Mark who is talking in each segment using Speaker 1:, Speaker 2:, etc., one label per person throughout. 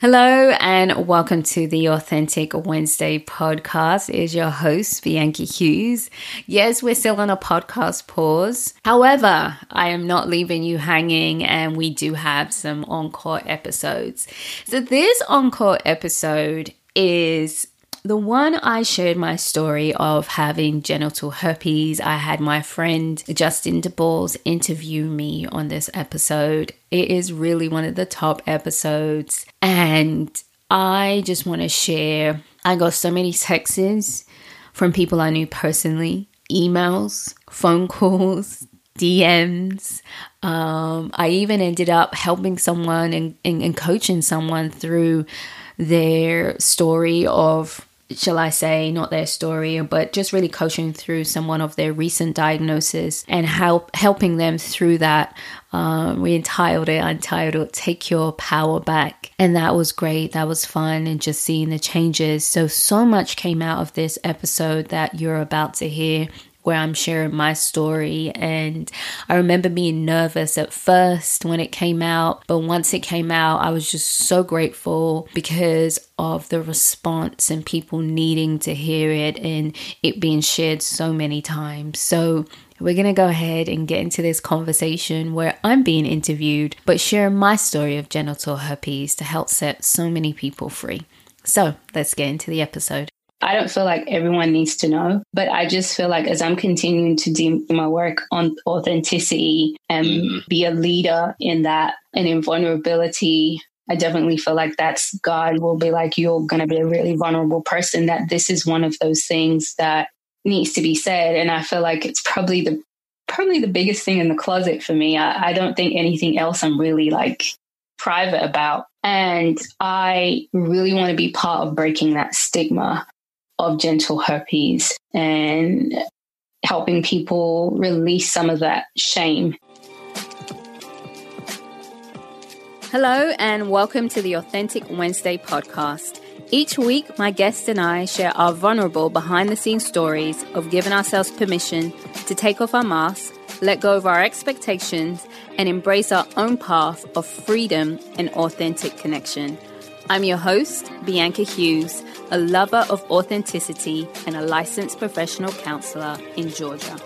Speaker 1: Hello and welcome to the Authentic Wednesday podcast. Is your host, Bianca Hughes. Yes, we're still on a podcast pause. However, I am not leaving you hanging and we do have some encore episodes. So this encore episode is the one I shared my story of having genital herpes, I had my friend Justin DeBowles interview me on this episode. It is really one of the top episodes, and I just want to share. I got so many texts from people I knew personally, emails, phone calls, DMs. Um, I even ended up helping someone and, and, and coaching someone through their story of shall I say, not their story, but just really coaching through someone of their recent diagnosis and help helping them through that. Um, we entitled it, untitled, Take Your Power Back. And that was great. That was fun. And just seeing the changes. So, so much came out of this episode that you're about to hear where I'm sharing my story. And I remember being nervous at first when it came out, but once it came out, I was just so grateful because of the response and people needing to hear it and it being shared so many times. So, we're going to go ahead and get into this conversation where I'm being interviewed, but share my story of genital herpes to help set so many people free. So let's get into the episode.
Speaker 2: I don't feel like everyone needs to know, but I just feel like as I'm continuing to do my work on authenticity and mm-hmm. be a leader in that and in vulnerability, I definitely feel like that's God will be like, you're going to be a really vulnerable person, that this is one of those things that needs to be said. And I feel like it's probably the probably the biggest thing in the closet for me. I, I don't think anything else I'm really like private about. And I really want to be part of breaking that stigma of genital herpes and helping people release some of that shame.
Speaker 1: Hello, and welcome to the Authentic Wednesday podcast. Each week, my guests and I share our vulnerable behind the scenes stories of giving ourselves permission to take off our masks, let go of our expectations, and embrace our own path of freedom and authentic connection. I'm your host, Bianca Hughes a lover of authenticity, and a licensed professional counselor in Georgia.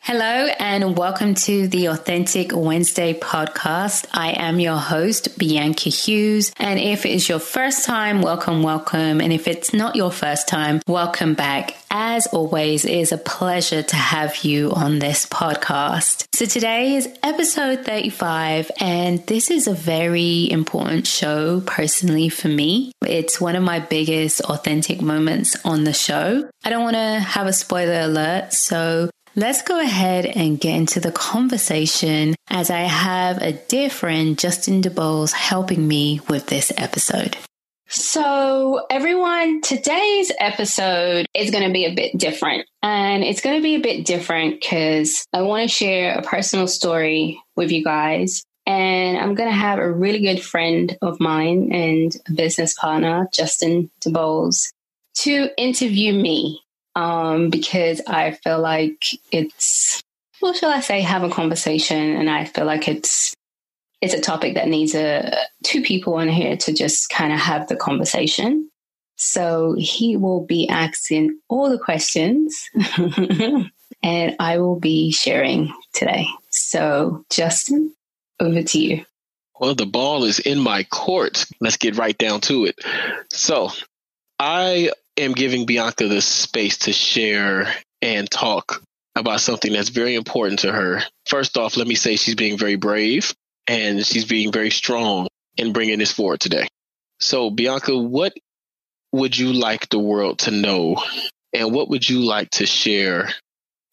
Speaker 1: Hello, and welcome to the Authentic Wednesday podcast. I am your host, Bianca Hughes. And if it is your first time, welcome, welcome. And if it's not your first time, welcome back. As always, it is a pleasure to have you on this podcast. So today is episode 35, and this is a very important show personally for me. It's one of my biggest authentic moments on the show. I don't want to have a spoiler alert, so Let's go ahead and get into the conversation as I have a dear friend, Justin DeBowles, helping me with this episode.
Speaker 2: So, everyone, today's episode is going to be a bit different. And it's going to be a bit different because I want to share a personal story with you guys. And I'm going to have a really good friend of mine and a business partner, Justin DeBowles, to interview me um, because I feel like it's, what shall I say, have a conversation. And I feel like it's, it's a topic that needs a, two people on here to just kind of have the conversation. So he will be asking all the questions and I will be sharing today. So, Justin, over to you.
Speaker 3: Well, the ball is in my court. Let's get right down to it. So, I am giving Bianca the space to share and talk about something that's very important to her. First off, let me say she's being very brave and she's being very strong in bringing this forward today. So, Bianca, what would you like the world to know and what would you like to share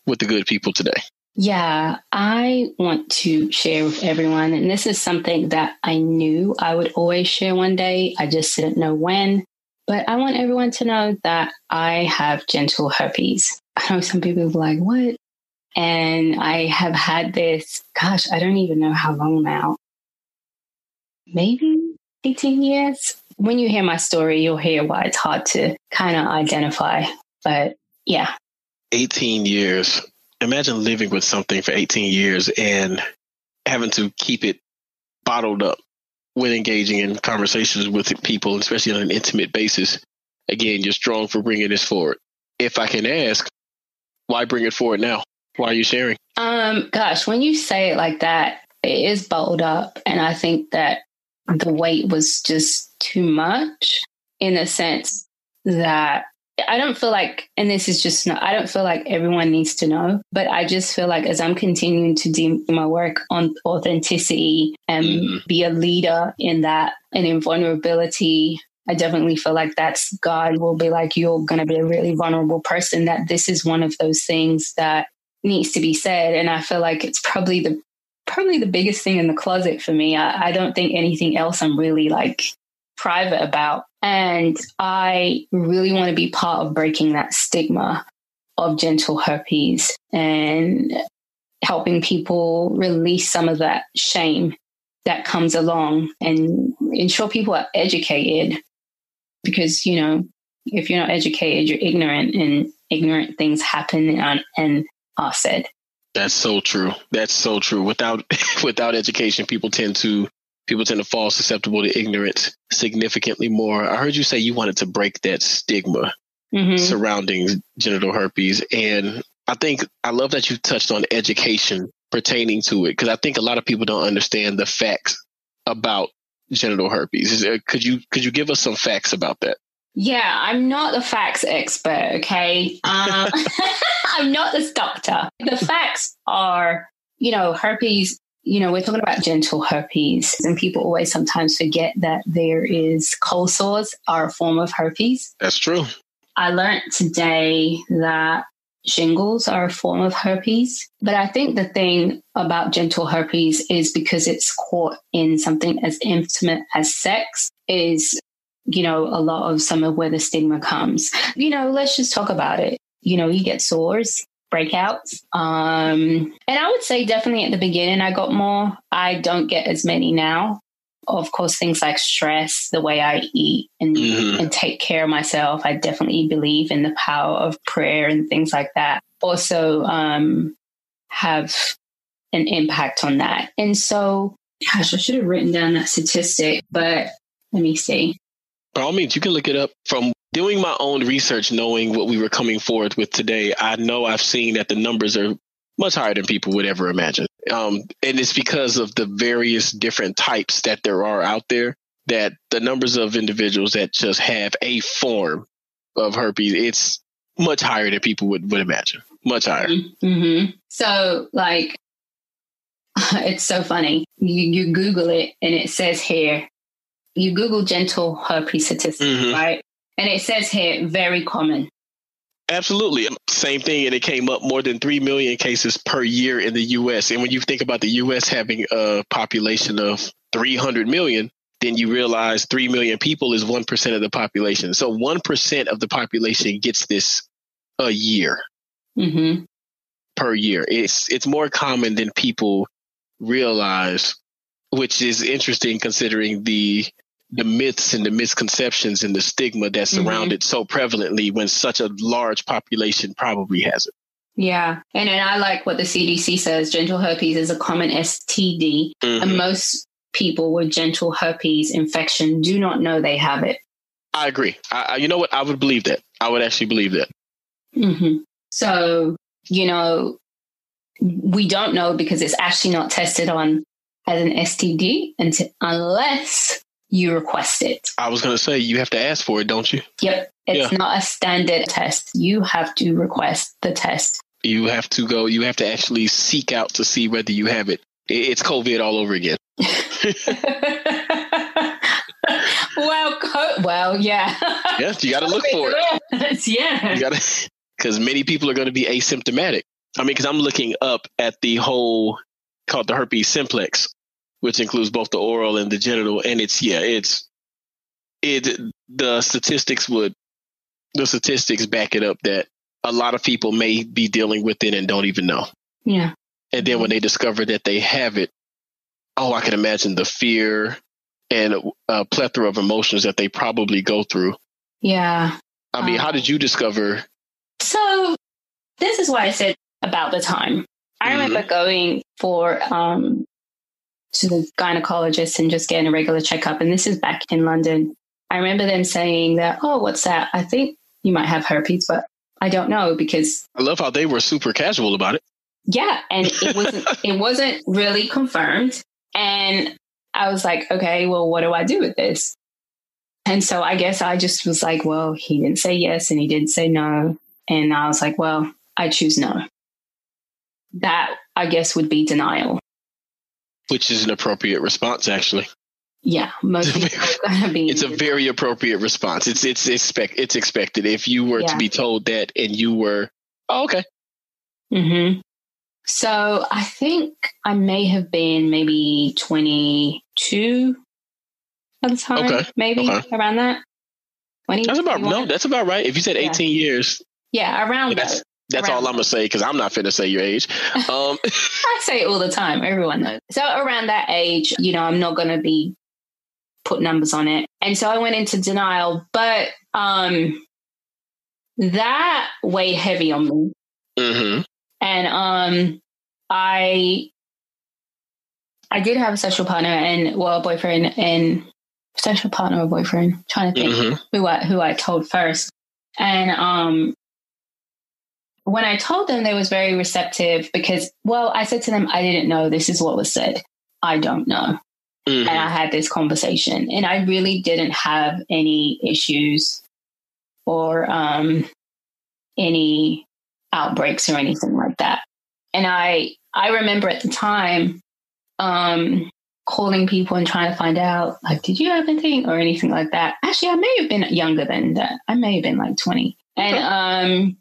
Speaker 3: with the good people today?
Speaker 2: Yeah, I want to share with everyone. And this is something that I knew I would always share one day. I just didn't know when. But I want everyone to know that I have genital herpes. I know some people are like, what? And I have had this, gosh, I don't even know how long now. Maybe 18 years. When you hear my story, you'll hear why it's hard to kind of identify. But yeah.
Speaker 3: 18 years. Imagine living with something for 18 years and having to keep it bottled up when engaging in conversations with people, especially on an intimate basis. Again, you're strong for bringing this forward. If I can ask, why bring it forward now? Why are you sharing?
Speaker 1: Um, gosh, when you say it like that, it is bottled up. And I think that the weight was just too much in the sense that I don't feel like, and this is just not, I don't feel like everyone needs to know, but I just feel like as I'm continuing to do my work on authenticity and mm-hmm. be a leader in that and in vulnerability, I definitely feel like that's God will be like, you're going to be a really vulnerable person, that this is one of those things that needs to be said. And I feel like it's probably the, probably the biggest thing in the closet for me. I, I don't think anything else I'm really like private about. And I really want to be part of breaking that stigma of genital herpes and helping people release some of that shame that comes along and ensure people are educated because, you know, if you're not educated, you're ignorant and ignorant things happen and, and said.
Speaker 3: That's so true. That's so true. Without without education, people tend to people tend to fall susceptible to ignorance significantly more. I heard you say you wanted to break that stigma mm-hmm. surrounding genital herpes. And I think I love that you touched on education pertaining to it because I think a lot of people don't understand the facts about genital herpes. There, could you could you give us some facts about that?
Speaker 1: Yeah, I'm not the facts expert, okay? Um, I'm not this doctor. The facts are, you know, herpes you know, we're talking about genital herpes, and people always sometimes forget that there is cold sores are a form of herpes.
Speaker 3: That's true.
Speaker 1: I learned today that shingles are a form of herpes. But I think the thing about genital herpes is because it's caught in something as intimate as sex is, you know, a lot of some of where the stigma comes. You know, let's just talk about it. You know, you get sores, breakouts. Um, and I would say definitely at the beginning, I got more. I don't get as many now. Of course, things like stress, the way I eat and, mm-hmm. and take care of myself. I definitely believe in the power of prayer and things like that. Also, um, have an impact on that. And so, gosh, I should have written down that statistic, but let me see.
Speaker 3: By all means, you can look it up from doing my own research, knowing what we were coming forward with today, I know I've seen that the numbers are much higher than people would ever imagine. Um, and it's because of the various different types that there are out there that the numbers of individuals that just have a form of herpes, it's much higher than people would, would imagine. Much higher.
Speaker 1: Mm-hmm. So, like, it's so funny. You, you Google it and it says here, you Google genital herpes statistics, mm-hmm. right? And it says here, very common.
Speaker 3: Absolutely. Same thing. And it came up more than 3 million cases per year in the US. And when you think about the US having a population of 300 million, then you realize 3 million people is 1% of the population. So 1% of the population gets this a year mm-hmm. per year. It's, it's more common than people realize, which is interesting considering the the myths and the misconceptions and the stigma that surround mm-hmm. it so prevalently when such a large population probably has it.
Speaker 1: Yeah. And, and I like what the CDC says genital herpes is a common STD, mm-hmm. and most people with genital herpes infection do not know they have it.
Speaker 3: I agree. I, you know what? I would believe that. I would actually believe that.
Speaker 1: Mm-hmm. So, you know, we don't know because it's actually not tested on as an STD until, unless you request it.
Speaker 3: I was going to say, you have to ask for it, don't you?
Speaker 1: Yep. It's yeah. not a standard test. You have to request the test.
Speaker 3: You have to go, you have to actually seek out to see whether you have it. It's COVID all over again.
Speaker 1: well, co- well, yeah.
Speaker 3: yes, you got to look for
Speaker 1: it. yeah.
Speaker 3: You got to, because many people are going to be asymptomatic. I mean, because I'm looking up at the whole called the herpes simplex which includes both the oral and the genital. And it's yeah, it's it the statistics would the statistics back it up that a lot of people may be dealing with it and don't even know.
Speaker 1: Yeah.
Speaker 3: And then when they discover that they have it, oh, I can imagine the fear and a plethora of emotions that they probably go through.
Speaker 1: Yeah.
Speaker 3: I mean, um, how did you discover?
Speaker 1: So, this is why I said about the time. I mm-hmm. remember going for um, to the gynecologist and just getting a regular checkup. And this is back in London. I remember them saying that, oh, what's that? I think you might have herpes, but I don't know because
Speaker 3: I love how they were super casual about it.
Speaker 1: Yeah, and it wasn't it wasn't really confirmed. And I was like, okay, well, what do I do with this? And so I guess I just was like, well, he didn't say yes and he didn't say no. And I was like, well, I choose no. That I guess would be denial.
Speaker 3: Which is an appropriate response, actually.
Speaker 1: Yeah, most
Speaker 3: people are gonna be. It's a very appropriate response. It's it's expect it's expected. If you were yeah. to be told that and you were, oh, okay.
Speaker 1: Hmm. So I think I may have been maybe twenty two at the time. Okay. Maybe okay. around that.
Speaker 3: 20, that's about 21? no. That's about right. If you said eighteen yeah. years.
Speaker 1: Yeah, around yeah,
Speaker 3: that's, That's all I'm gonna say because I'm not fit to say your age. Um,
Speaker 1: I say it all the time. Everyone knows. So around that age, you know, I'm not gonna be put numbers on it. And so I went into denial, but um, that weighed heavy on me. Mm-hmm. And um, I I did have a sexual partner and well, a boyfriend and sexual partner or boyfriend. trying to think mm-hmm. who I who I told first. And um, when I told them, they was very receptive because, well, I said to them, I didn't know this is what was said. I don't know. Mm-hmm. And I had this conversation, and I really didn't have any issues or um, any outbreaks or anything like that. And I I remember at the time um, calling people and trying to find out like, did you have anything or anything like that? Actually, I may have been younger than that. I may have been like twenty, and um,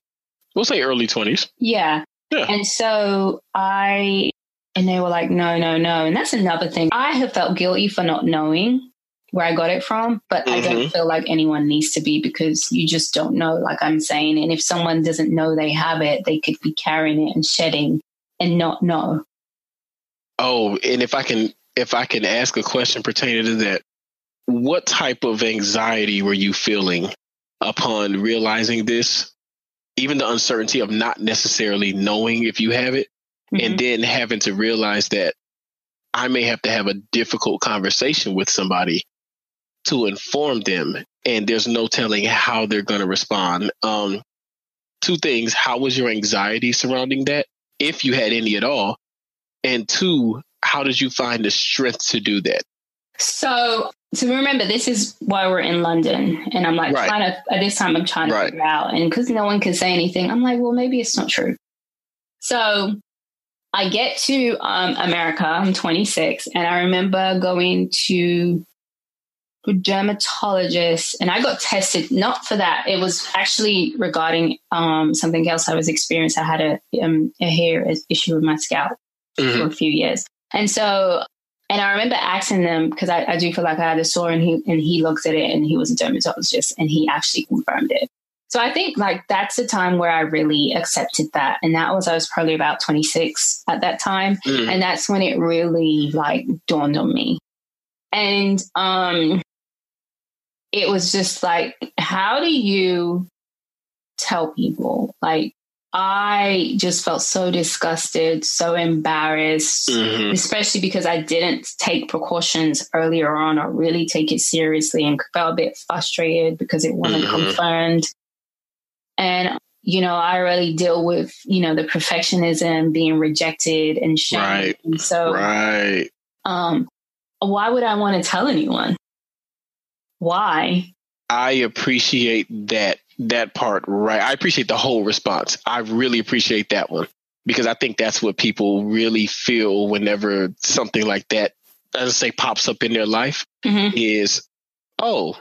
Speaker 3: we'll say early twenties.
Speaker 1: Yeah. Yeah. And so I and they were like, no, no, no. And that's another thing. I have felt guilty for not knowing where I got it from, but mm-hmm. I don't mm-hmm. feel like anyone needs to be because you just don't know, like I'm saying. And if someone doesn't know they have it, they could be carrying it and shedding and not know.
Speaker 3: Oh, and if I can if I can ask a question pertaining to that, what type of anxiety were you feeling upon realizing this? Even the uncertainty of not necessarily knowing if you have it mm-hmm. and then having to realize that I may have to have a difficult conversation with somebody to inform them, and there's no telling how they're going to respond. Um, two things: how was your anxiety surrounding that, if you had any at all, and two, how did you find the strength to do that?
Speaker 1: So, to remember, this is why we're in London, and I'm like right. trying to at this time I'm trying to right. figure out, and because no one can say anything, I'm like, well, maybe it's not true. So I get to um, America, I'm 26, and I remember going to a dermatologist and I got tested, not for that. It was actually regarding um, something else I was experiencing. I had a, um, a hair issue with my scalp mm-hmm. for a few years. And so, and I remember asking them because I, I do feel like I had a sore and he, and he looked at it and he was a dermatologist and he actually confirmed it. So I think like that's the time where I really accepted that. And that was, I was probably about 26 at that time. Mm. And that's when it really like dawned on me. And, um, it was just like, how do you tell people? Like, I just felt so disgusted, so embarrassed, mm-hmm. especially because I didn't take precautions earlier on or really take it seriously and felt a bit frustrated because it wasn't mm-hmm. confirmed. And, you know, I really deal with, you know, the perfectionism, being rejected and shame. Right. And so,
Speaker 3: right.
Speaker 1: Um, why would I want to tell anyone? Why?
Speaker 3: I appreciate that that part right. I appreciate the whole response. I really appreciate that one because I think that's what people really feel whenever something like that, as I say, pops up in their life. Mm-hmm. Is oh,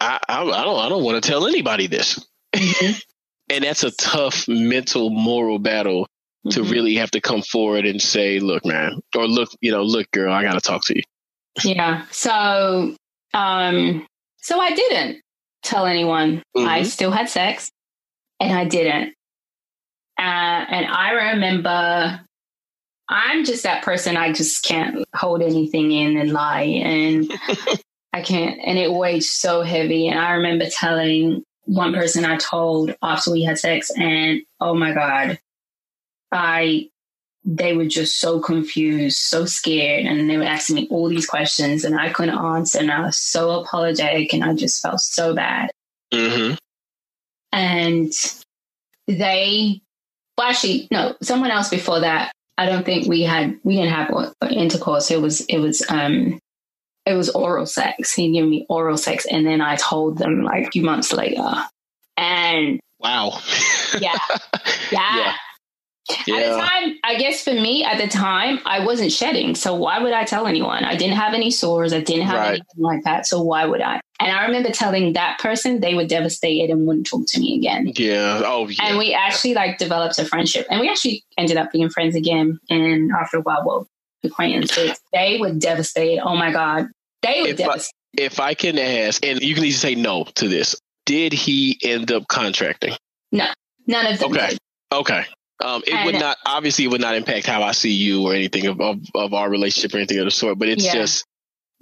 Speaker 3: I, I, I don't I don't want to tell anybody this. Mm-hmm. And that's a tough mental, moral battle to mm-hmm. really have to come forward and say, look, man, or look, you know, look, girl, I got to talk to you.
Speaker 1: Yeah. So, um, so I didn't tell anyone. Mm-hmm. I still had sex and I didn't. Uh, and I remember I'm just that person. I just can't hold anything in and lie. And I can't, and it weighed so heavy. And I remember telling one person I told after we had sex, and oh my God, I they were just so confused, so scared, and they were asking me all these questions, and I couldn't answer, and I was so apologetic, and I just felt so bad.
Speaker 3: Mm-hmm.
Speaker 1: And they, well, actually, no, someone else before that. I don't think we had we didn't have intercourse. It was it was um it was oral sex. He gave me oral sex, and then I told them like a few months later. And
Speaker 3: wow,
Speaker 1: yeah, yeah.
Speaker 3: Yeah. Yeah.
Speaker 1: At the time, I guess for me at the time, I wasn't shedding. So why would I tell anyone? I didn't have any sores. I didn't have
Speaker 3: Right.
Speaker 1: anything like that. So why would I? And I remember telling that person they were devastated and wouldn't talk to me again.
Speaker 3: Yeah. Oh, yeah.
Speaker 1: And we actually like developed a friendship. And we actually ended up being friends again. And after a while, well, acquaintances, they were devastated. Oh my God. They were
Speaker 3: If I-
Speaker 1: devastated.
Speaker 3: if I can ask, and you can easily say no to this, did he end up contracting?
Speaker 1: No, none of them
Speaker 3: Okay.
Speaker 1: did.
Speaker 3: Okay. Um, it would not obviously it would not impact how I see you or anything of, of, of our relationship or anything of the sort, but it's
Speaker 1: Yeah.
Speaker 3: just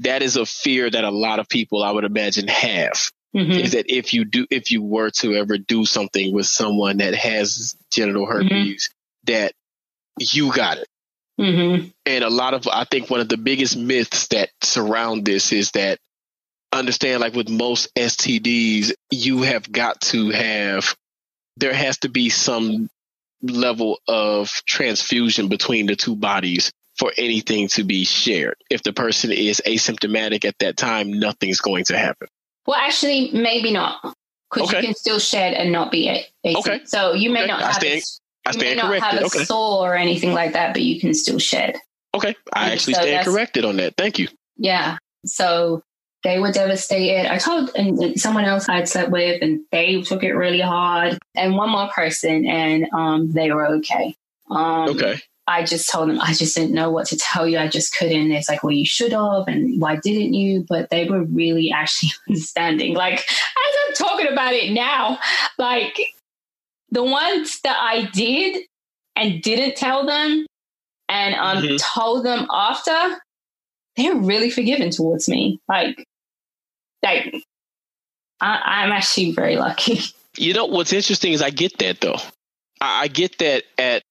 Speaker 3: that is a fear that a lot of people I would imagine have
Speaker 1: Mhm.
Speaker 3: is that if you do if you were to ever do something with someone that has genital
Speaker 1: Mm-hmm.
Speaker 3: herpes, that you got it.
Speaker 1: Mhm.
Speaker 3: And a lot of I think one of the biggest myths that surround this is that understand like with most STDs, you have got to have there has to be some level of transfusion between the two bodies for anything to be shared. If the person is asymptomatic at that time, nothing's going to happen.
Speaker 1: Well, actually, maybe not. Because
Speaker 3: Okay.
Speaker 1: you can still shed and not be a-
Speaker 3: Okay.
Speaker 1: So you may
Speaker 3: Okay.
Speaker 1: not
Speaker 3: I
Speaker 1: have
Speaker 3: stand-
Speaker 1: a,
Speaker 3: I stand
Speaker 1: not have a
Speaker 3: Okay.
Speaker 1: sore or anything like that, but you can still shed.
Speaker 3: Okay. I
Speaker 1: And
Speaker 3: actually
Speaker 1: so
Speaker 3: stand corrected on that. Thank you.
Speaker 1: Yeah. So they were devastated. I told and someone else I'd slept with, and they took it really hard. And one more person, and um, they were okay. Um,
Speaker 3: Okay.
Speaker 1: I just told them I just didn't know what to tell you. I just couldn't. It's like, well, you should have, and why didn't you? But they were really actually understanding. Like as I'm talking about it now, like the ones that I did and didn't tell them, and um,
Speaker 3: Mhm.
Speaker 1: told them after, they're really forgiving towards me. Like, like I, I'm actually very lucky.
Speaker 3: You know what's interesting is I get that though. I, I get that at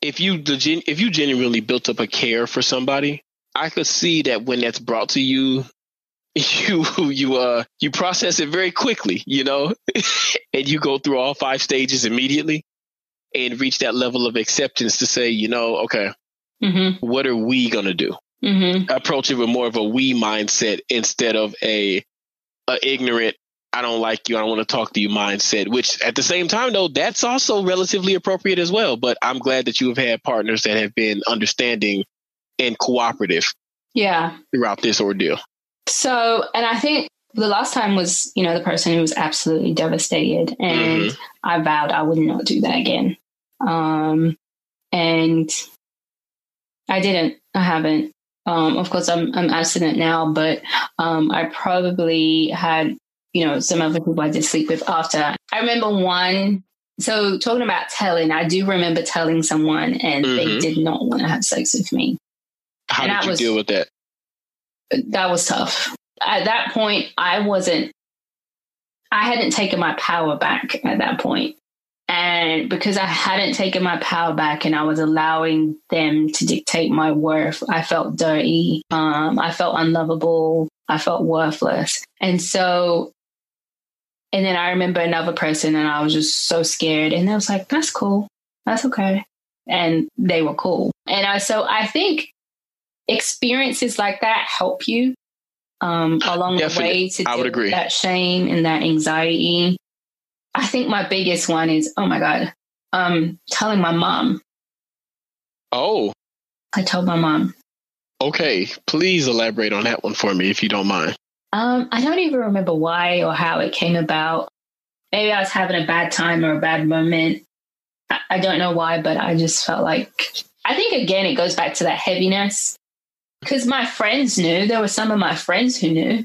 Speaker 3: if you the gen, if you genuinely built up a care for somebody, I could see that when that's brought to you, you you uh you process it very quickly, you know, and you go through all five stages immediately and reach that level of acceptance to say, you know, okay,
Speaker 1: Mm-hmm.
Speaker 3: what are we gonna do?
Speaker 1: Mm-hmm.
Speaker 3: Approach it with more of a we mindset instead of a, a ignorant. I don't like you. I don't want to talk to you mindset, which at the same time, though, that's also relatively appropriate as well. But I'm glad that you have had partners that have been understanding and cooperative
Speaker 1: Yeah.
Speaker 3: throughout this ordeal.
Speaker 1: So, and I think the last time was, you know, the person who was absolutely devastated, and I vowed I would not do that again. Um, and I didn't. I haven't. Um, of course, I'm I'm abstinent now, but um, I probably had, you know, some other people I did sleep with after. I remember one. So talking about telling, I do remember telling someone, and they
Speaker 3: Mhm.
Speaker 1: did not want to have sex with me.
Speaker 3: How
Speaker 1: And
Speaker 3: did you
Speaker 1: was-
Speaker 3: deal with that?
Speaker 1: that was tough. At that point, I wasn't, I hadn't taken my power back at that point. And because I hadn't taken my power back and I was allowing them to dictate my worth, I felt dirty. Um, I felt unlovable. I felt worthless. And so, and then I remember another person and I was just so scared. And I was like, that's cool. That's okay. And they were cool. And I, so I think experiences like that help you um, along
Speaker 3: Definitely.
Speaker 1: the way to
Speaker 3: I would agree.
Speaker 1: that shame and that anxiety. I think my biggest one is, oh my God, um, telling my mom.
Speaker 3: Oh,
Speaker 1: I told my mom.
Speaker 3: okay. Please elaborate on that one for me if you don't mind.
Speaker 1: Um, I don't even remember why or how it came about. Maybe I was having a bad time or a bad moment. I, I don't know why, but I just felt like I think again it goes back to that heaviness. Because my friends knew. There were some of my friends who knew.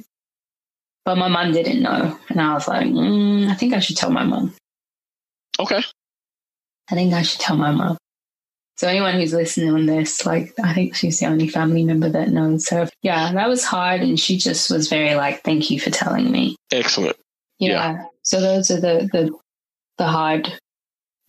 Speaker 1: But my mum didn't know. And I was like, mm, I think I should tell my mum.
Speaker 3: Okay.
Speaker 1: I think I should tell my mum. So anyone who's listening on this, like I think she's the only family member that knows. So yeah, that was hard and she just was very like, Thank you for telling me.
Speaker 3: Excellent.
Speaker 1: Yeah. So those are the the the hard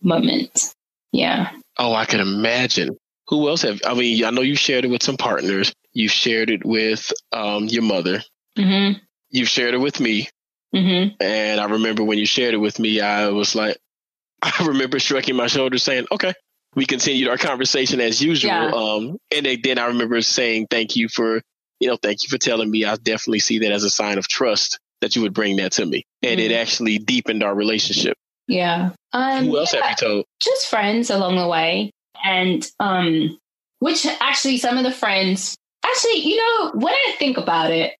Speaker 1: moments. Yeah.
Speaker 3: Oh, I can imagine. Who else have? I mean, I know you shared it with some partners. You shared it with um, your mother.
Speaker 1: Mm-hmm.
Speaker 3: You've shared it with me.
Speaker 1: Mm-hmm.
Speaker 3: And I remember when you shared it with me, I was like, I remember shrugging my shoulders, saying, "Okay." We continued our conversation as usual.
Speaker 1: Yeah.
Speaker 3: Um, and then- I remember saying, "Thank you for, you know, thank you for telling me." I definitely see that as a sign of trust that you would bring that to me, and it
Speaker 1: Mhm.
Speaker 3: actually deepened our relationship.
Speaker 1: Yeah. Um,
Speaker 3: Who else
Speaker 1: yeah,
Speaker 3: have you told?
Speaker 1: just friends along the way. And um, which actually some of the friends actually, you know, when I think about it,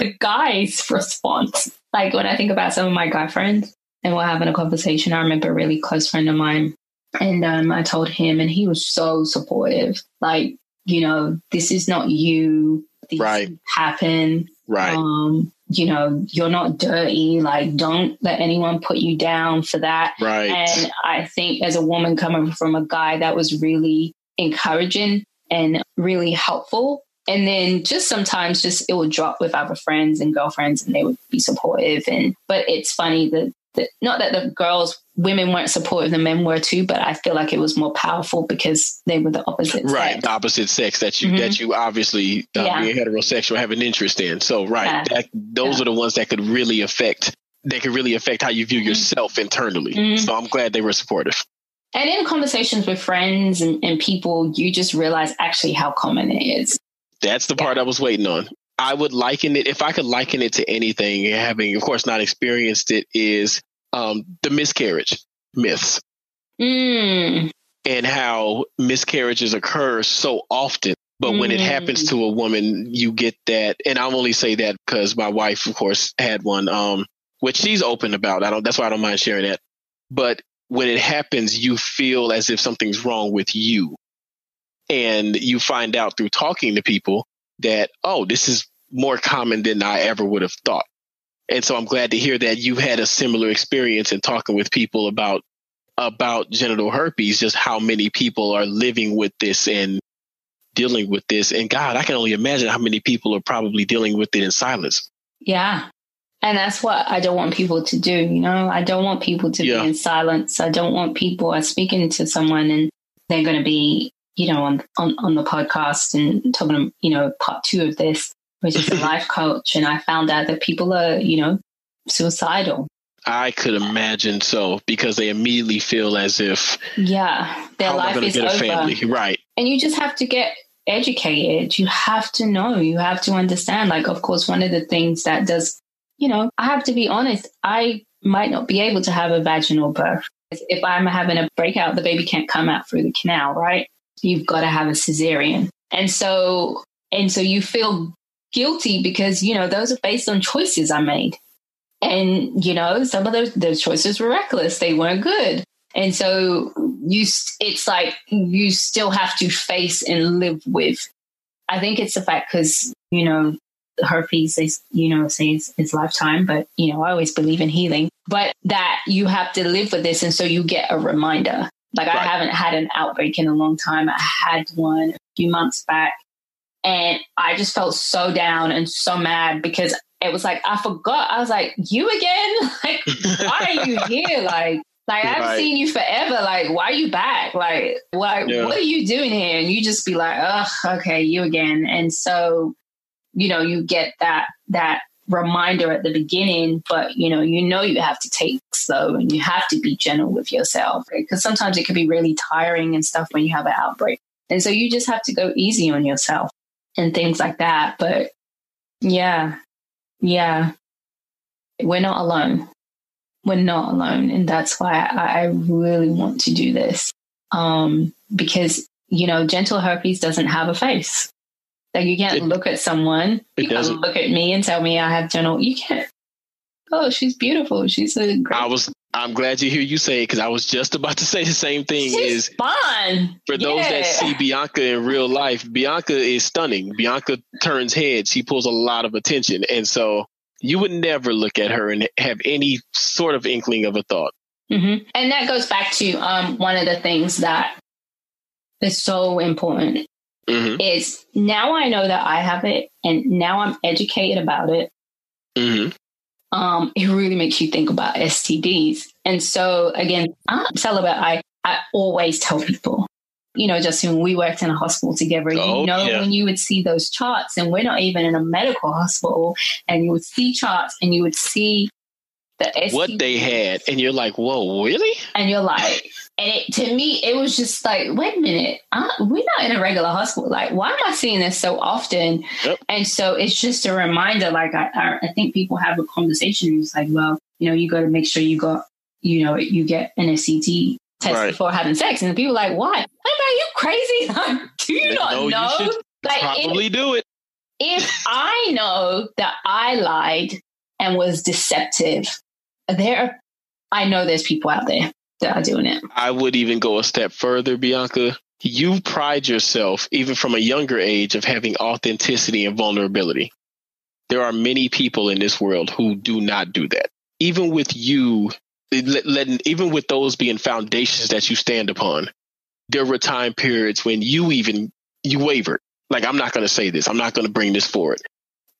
Speaker 1: the guy's response, like when I think about some of my guy friends and we're having a conversation, I remember a really close friend of mine. And um, I told him, and he was so supportive. Like, you know, this is not you. These
Speaker 3: Right.
Speaker 1: happen.
Speaker 3: Right.
Speaker 1: Um, you know, you're not dirty. Like, don't let anyone put you down for that.
Speaker 3: right.
Speaker 1: And I think as a woman coming from a guy that was really encouraging and really helpful. And then just sometimes just it would drop with other friends and girlfriends and they would be supportive. And but it's funny that, that not that the girls, women weren't supportive, the men were too, but I feel like it was more powerful because they were the opposite.
Speaker 3: right
Speaker 1: sex.
Speaker 3: the opposite sex that you
Speaker 1: Mhm.
Speaker 3: that you obviously uh,
Speaker 1: Yeah.
Speaker 3: being heterosexual have an interest in so right
Speaker 1: Yeah.
Speaker 3: that, those
Speaker 1: Yeah.
Speaker 3: are the ones that could really affect that could really affect how you view
Speaker 1: Mhm.
Speaker 3: yourself internally
Speaker 1: Mhm.
Speaker 3: so i'm glad they were supportive
Speaker 1: And in conversations with friends and, and people, you just realize actually how common it is.
Speaker 3: That's the part i was waiting on i would liken it if i could liken it to anything having of course not experienced it is um, the miscarriage myths
Speaker 1: Mm,
Speaker 3: and how miscarriages occur so often. But when it
Speaker 1: Mm.
Speaker 3: happens to a woman, you get that. And I'll only say that because my wife, of course, had one, um, which she's open about. I don't, that's why I don't mind sharing that. But when it happens, you feel as if something's wrong with you. And you find out through talking to people that, oh, this is more common than I ever would have thought. And so I'm glad to hear that you had a similar experience in talking with people about about genital herpes, just how many people are living with this and dealing with this. And God, I can only imagine how many people are probably dealing with it in silence.
Speaker 1: Yeah. And that's what I don't want people to do. You know, I don't want people to
Speaker 3: Yeah.
Speaker 1: be in silence. I don't want people are speaking to someone and they're going to be, you know, on, on, on the podcast and talking, you know, part two of this, which is a life coach. And I found out that people are, you know, suicidal.
Speaker 3: I could imagine so because they immediately feel as if
Speaker 1: Yeah. Their life is
Speaker 3: to get a
Speaker 1: over.
Speaker 3: family? Right.
Speaker 1: and you just have to get educated you have to know you have to understand like of course one of the things that does you know i have to be honest i might not be able to have a vaginal birth if i'm having a breakout the baby can't come out through the canal right you've got to have a cesarean and so and so you feel guilty because you know those are based on choices i made and you know some of those those choices were reckless they weren't good and so you, it's like you still have to face and live with. I think it's the fact because you know herpes is you know says it's lifetime, but you know I always believe in healing. But that you have to live with this, and so you get a reminder. Like I haven't had an outbreak in a long time. I had one a few months back, and I just felt so down and so mad because it was like I forgot. I was like, "You again? Like, why are you here? Like, like I haven't
Speaker 3: Right.
Speaker 1: seen you forever. Like, why are you back? Like, what
Speaker 3: Yeah.
Speaker 1: what are you doing here? And you just be like, ugh, okay, you again. And so, you know, you get that that reminder at the beginning, but you know, you know you have to take slow and you have to be gentle with yourself. Because sometimes it can be really tiring and stuff when you have an outbreak. And so you just have to go easy on yourself and things like that. But yeah, yeah. We're not alone we're not alone and that's why I, I really want to do this um, because you know genital herpes doesn't have a face like you can't
Speaker 3: It-
Speaker 1: look at someone you can
Speaker 3: doesn't.
Speaker 1: look at me and tell me i have genital you can't oh she's beautiful she's a great
Speaker 3: I was, I'm glad to hear you say it because I was just about to say the same thing
Speaker 1: she's
Speaker 3: is
Speaker 1: fun
Speaker 3: for those that see Bianca in real life, Bianca is stunning. Bianca turns heads. She pulls a lot of attention. And so you would never look at her and have any sort of inkling of a thought.
Speaker 1: hmm And that goes back to um, one of the things that is so important
Speaker 3: hmm
Speaker 1: is now I know that I have it and now I'm educated about it.
Speaker 3: hmm
Speaker 1: Um, it really makes you think about STDs. And so again, I'm celibate. I, I always tell people, you know, just when we worked in a hospital together,
Speaker 3: Oh,
Speaker 1: you know,
Speaker 3: yeah.
Speaker 1: when you would see those charts, and we're not even in a medical hospital, and you would see charts and you would see the
Speaker 3: what they had, and you're like, whoa, really?
Speaker 1: and you're like, and it, to me, it was just like, wait a minute, I, we're not in a regular hospital. Like, why am I seeing this so often?
Speaker 3: Yep.
Speaker 1: And so it's just a reminder. Like, I, I, I think people have a conversation. It's like, well, you know, you got to make sure you got, you know, you get an SCT test
Speaker 3: Right.
Speaker 1: before having sex. And people are like, why? I'm like, you crazy? Like, do you not know?
Speaker 3: should
Speaker 1: like, if,
Speaker 3: Probably do it.
Speaker 1: if I know that I lied and was deceptive, there, I know there's people out there that are doing it.
Speaker 3: I would even go a step further, Bianca. You pride yourself, even from a younger age, of having authenticity and vulnerability. There are many people in this world who do not do that. Even with you, let- even with those being foundations that you stand upon, there were time periods when you even you wavered. Like I'm not going to say this. I'm not going to bring this forward.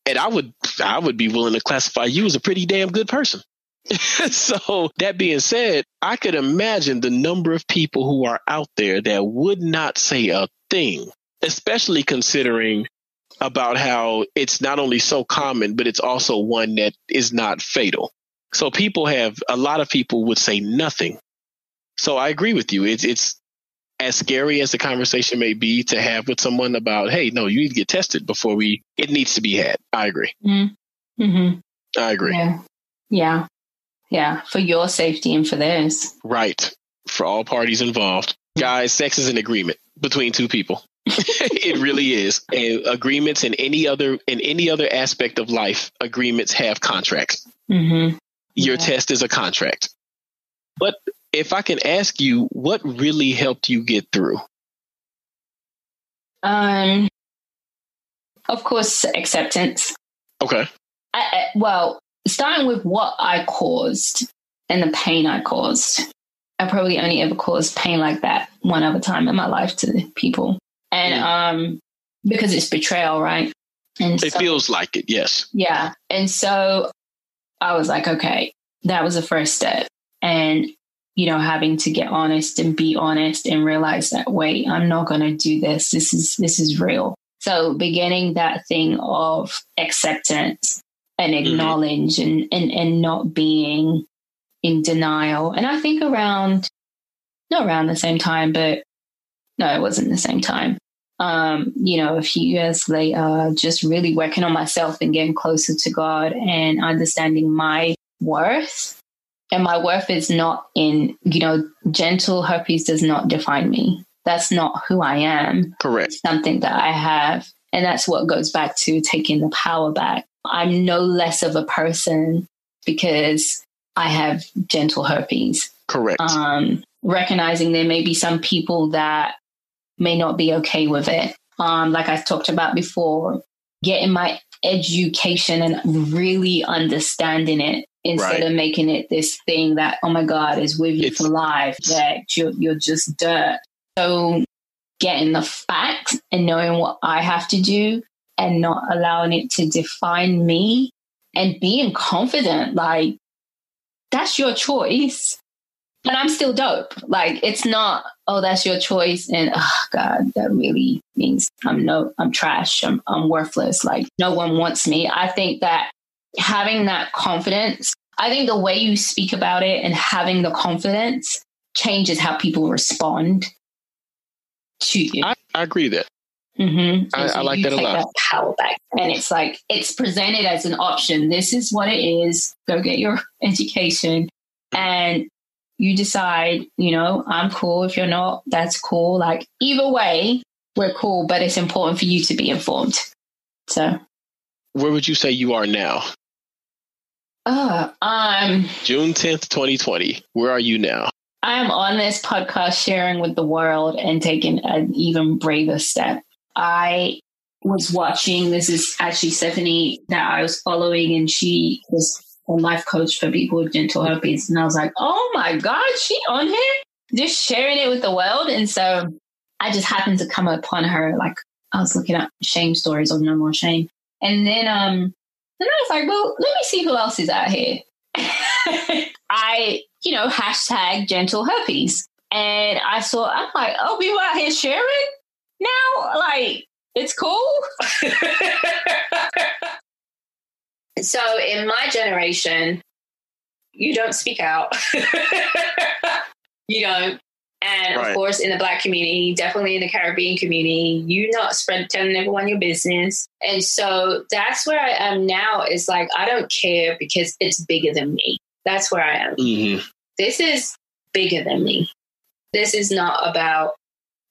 Speaker 3: And I would, I would be willing to classify you as a pretty damn good person. so that being said, I could imagine the number of people who are out there that would not say a thing, especially considering about how it's not only so common, but it's also one that is not fatal. So people have a lot of people would say nothing. So I agree with you. It's it's as scary as the conversation may be to have with someone about, hey, no, you need to get tested before we. It needs to be had. I agree.
Speaker 1: Mm-hmm.
Speaker 3: I agree.
Speaker 1: Yeah. Yeah. Yeah. For your safety and for theirs.
Speaker 3: Right. For all parties involved. Guys, sex is an agreement between two people. it really is. And agreements in any other in any other aspect of life, agreements have contracts.
Speaker 1: Mm-hmm.
Speaker 3: Your
Speaker 1: Yeah.
Speaker 3: test is a contract. But if I can ask you, what really helped you get through?
Speaker 1: Um, of course, acceptance.
Speaker 3: Okay.
Speaker 1: I, I, well, starting with what I caused and the pain I caused. I probably only ever caused pain like that one other time in my life to people. And um because it's betrayal, right? And
Speaker 3: It
Speaker 1: so-
Speaker 3: feels like it, yes.
Speaker 1: yeah. And so I was like, okay, that was the first step. And, you know, having to get honest and be honest and realize that, wait, I'm not going to do this. This is, this is real. So beginning that thing of acceptance and acknowledge and, and, and not being in denial. And I think around, not around the same time, but no, it wasn't the same time um, you know, a few years later, just really working on myself and getting closer to God and understanding my worth. And my worth is not in, you know, genital herpes does not define me. That's not who I am.
Speaker 3: Correct.
Speaker 1: It's something that I have. And that's what goes back to taking the power back. I'm no less of a person because I have genital herpes
Speaker 3: Correct.
Speaker 1: um, recognizing there may be some people that may not be okay with it. Um, like I talked about before, getting my education and really understanding it instead
Speaker 3: Right.
Speaker 1: of making it this thing that, oh my God, is with you
Speaker 3: It's-
Speaker 1: for life, that you're, you're just dirt. So getting the facts and knowing what I have to do and not allowing it to define me and being confident, like, that's your choice and I'm still dope. Like it's not, oh, that's your choice, and oh God, that really means I'm no, I'm trash. I'm I'm worthless. Like no one wants me. I think that having that confidence, I think the way you speak about it and having the confidence changes how people respond to you.
Speaker 3: I, I agree that.
Speaker 1: Mm-hmm.
Speaker 3: I- I like that a lot.
Speaker 1: power back, and it's like it's presented as an option. This is what it is. Go get your education, and you decide. You know, I'm cool. If you're not, that's cool. Like either way, we're cool. But it's important for you to be informed. So,
Speaker 3: Where would you say you are now?
Speaker 1: uh, um,
Speaker 3: June 10th, 2020. Where are you now?
Speaker 1: I'm on this podcast sharing with the world and taking an even braver step. I was watching, this is actually Stephanie that I was following, and she was a life coach for people with genital herpes. And I was like, oh my God, she on here? Just sharing it with the world. And so I just happened to come upon her, like I was looking at shame stories of no more shame. And then um then I was like, well, let me see who else is out here. I, you know, hashtag genital herpes. And I saw, I'm like, oh, people out here sharing now? Like, it's cool. so in my generation, you don't speak out. you don't. And right. of course, in the Black community, definitely in the Caribbean community, you not spread telling everyone your business. And so that's where I am now. Is like I don't care because it's bigger than me. That's where I am. Mm-hmm. This is bigger than me. This is not about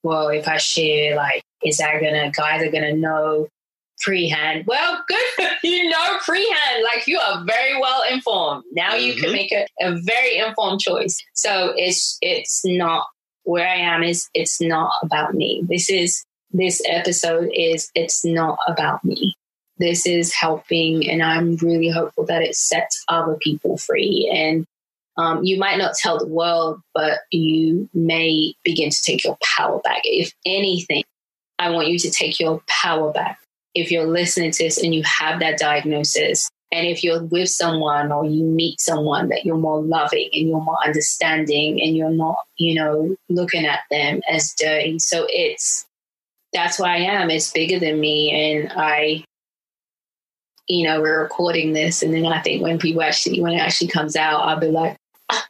Speaker 1: well, if I share, like, is that gonna guys are gonna know freehand. Well, good. you know freehand. Like you are very well informed. Now mm-hmm. you can mm-hmm. make a, a very informed choice. So it's it's not where I am is it's not about me. This is this episode is it's not about me. This is helping and I'm really hopeful that it sets other people free and um, you might not tell the world, but you may begin to take your power back. If anything, I want you to take your power back if you're listening to this and you have that diagnosis, and if you're with someone or you meet someone that you're more loving and you're more understanding and you're not, you know, looking at them as dirty. So it's, that's why I am. It's bigger than me. And I, you know, we're recording this. And then I think when people actually, when it actually comes out, I'll be like,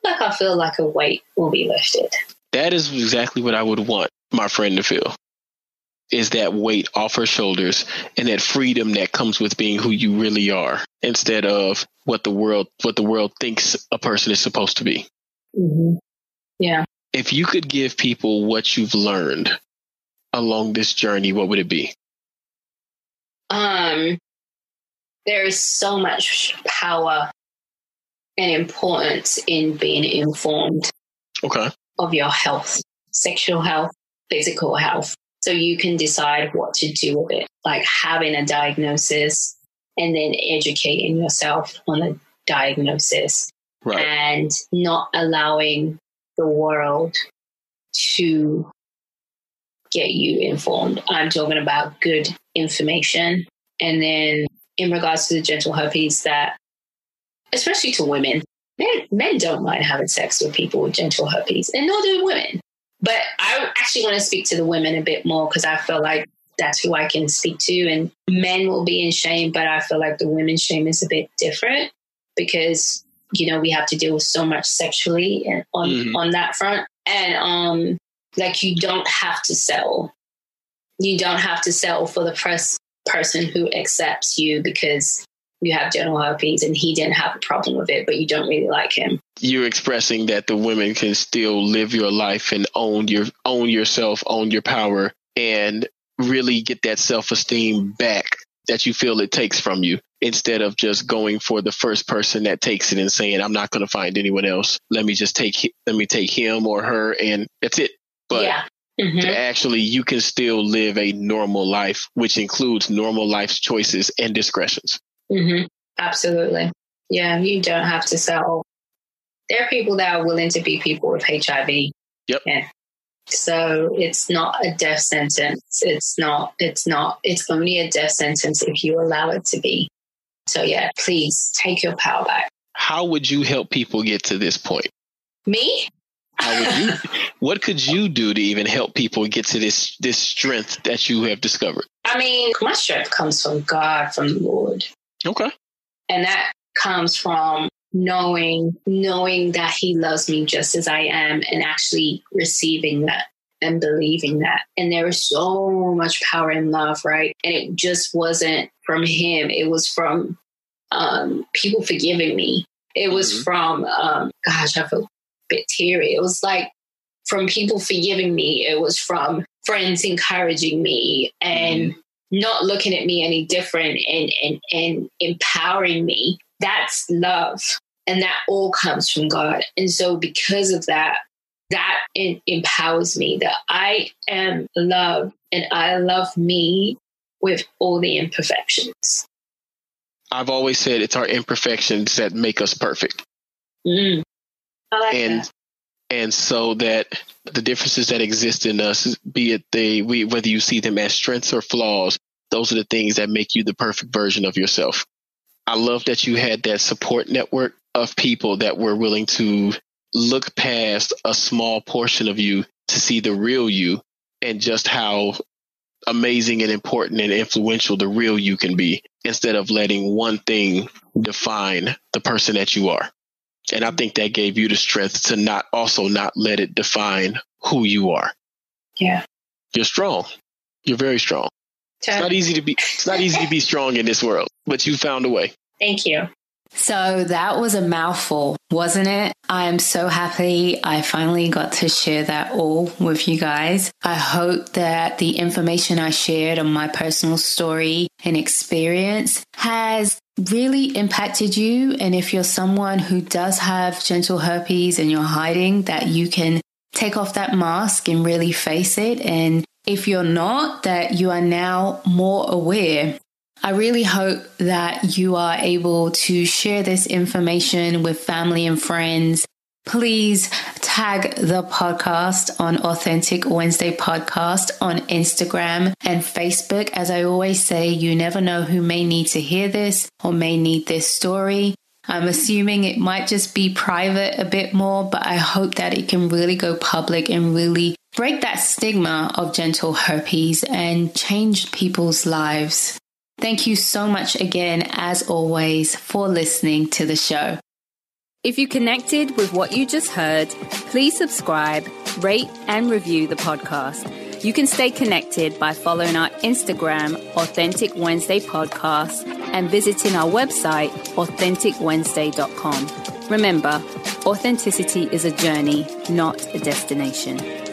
Speaker 1: like I feel like a weight will be lifted.
Speaker 3: That is exactly what I would want my friend to feel is that weight off her shoulders and that freedom that comes with being who you really are instead of what the world what the world thinks a person is supposed to be
Speaker 1: mm-hmm. yeah
Speaker 3: if you could give people what you've learned along this journey what would it be
Speaker 1: um there is so much power and importance in being informed
Speaker 3: okay
Speaker 1: of your health sexual health physical health so you can decide what to do with it, like having a diagnosis and then educating yourself on the diagnosis right. and not allowing the world to get you informed. I'm talking about good information. And then in regards to the genital herpes that especially to women, men, men don't mind having sex with people with genital herpes, and nor do women. But I actually want to speak to the women a bit more because I feel like that's who I can speak to. And men will be in shame, but I feel like the women's shame is a bit different because you know we have to deal with so much sexually and on mm-hmm. on that front. And um, like you don't have to sell. You don't have to sell for the press person who accepts you because you have genital herpes and he didn't have a problem with it, but you don't really like him.
Speaker 3: You're expressing that the women can still live your life and own your own yourself, own your power, and really get that self esteem back that you feel it takes from you instead of just going for the first person that takes it and saying i'm not going to find anyone else let me just take let me take him or her and that's it but yeah. Mm-hmm. actually you can still live a normal life which includes normal life's choices and discretions
Speaker 1: Mm-hmm. Absolutely. Yeah, you don't have to sell. There are people that are willing to be people with HIV.
Speaker 3: Yep.
Speaker 1: Yeah. So it's not a death sentence. It's not, it's not, it's only a death sentence if you allow it to be. So yeah, please take your power back.
Speaker 3: How would you help people get to this point?
Speaker 1: Me?
Speaker 3: How would you what could you do to even help people get to this this strength that you have discovered?
Speaker 1: I mean, my strength comes from God, from the Lord.
Speaker 3: Okay.
Speaker 1: And that comes from knowing knowing that he loves me just as I am and actually receiving that and believing that. And there is so much power in love, right? And it just wasn't from him. It was from um, people forgiving me. It was mm-hmm. from, um, gosh, I feel a bit teary. It was like from people forgiving me. It was from friends encouraging me and mm-hmm not looking at me any different and, and, and empowering me. That's love. And that all comes from God. And so, because of that, that empowers me that I am love and I love me with all the imperfections.
Speaker 3: I've always said it's our imperfections that make us perfect.
Speaker 1: Mm, like
Speaker 3: and
Speaker 1: that.
Speaker 3: And so that the differences that exist in us, be it they we whether you see them as strengths or flaws, those are the things that make you the perfect version of yourself. I love that you had that support network of people that were willing to look past a small portion of you to see the real you and just how amazing and important and influential the real you can be instead of letting one thing define the person that you are. And I think that gave you the strength to not also not let it define who you are.
Speaker 4: Yeah.
Speaker 3: You're strong. You're very strong. It's not easy to be it's not easy to be strong in this world, but you found a way.
Speaker 4: Thank you.
Speaker 1: So that was a mouthful, wasn't it? I am so happy I finally got to share that all with you guys. I hope that the information I shared on my personal story and experience has really impacted you. And if you're someone who does have genital herpes and you're hiding, that you can take off that mask and really face it. And if you're not, that you are now more aware I really hope that you are able to share this information with family and friends. Please tag the podcast on Authentic Wednesday Podcast on Instagram and Facebook. As I always say, you never know who may need to hear this or may need this story. I'm assuming it might just be private a bit more, but I hope that it can really go public and really break that stigma of genital herpes and change people's lives. Thank you so much again, as always, for listening to the show. If you connected with what you just heard, please subscribe, rate, and review the podcast. You can stay connected by following our Instagram, Authentic Wednesday Podcast, and visiting our website, authenticwednesday.com. Remember, authenticity is a journey, not a destination.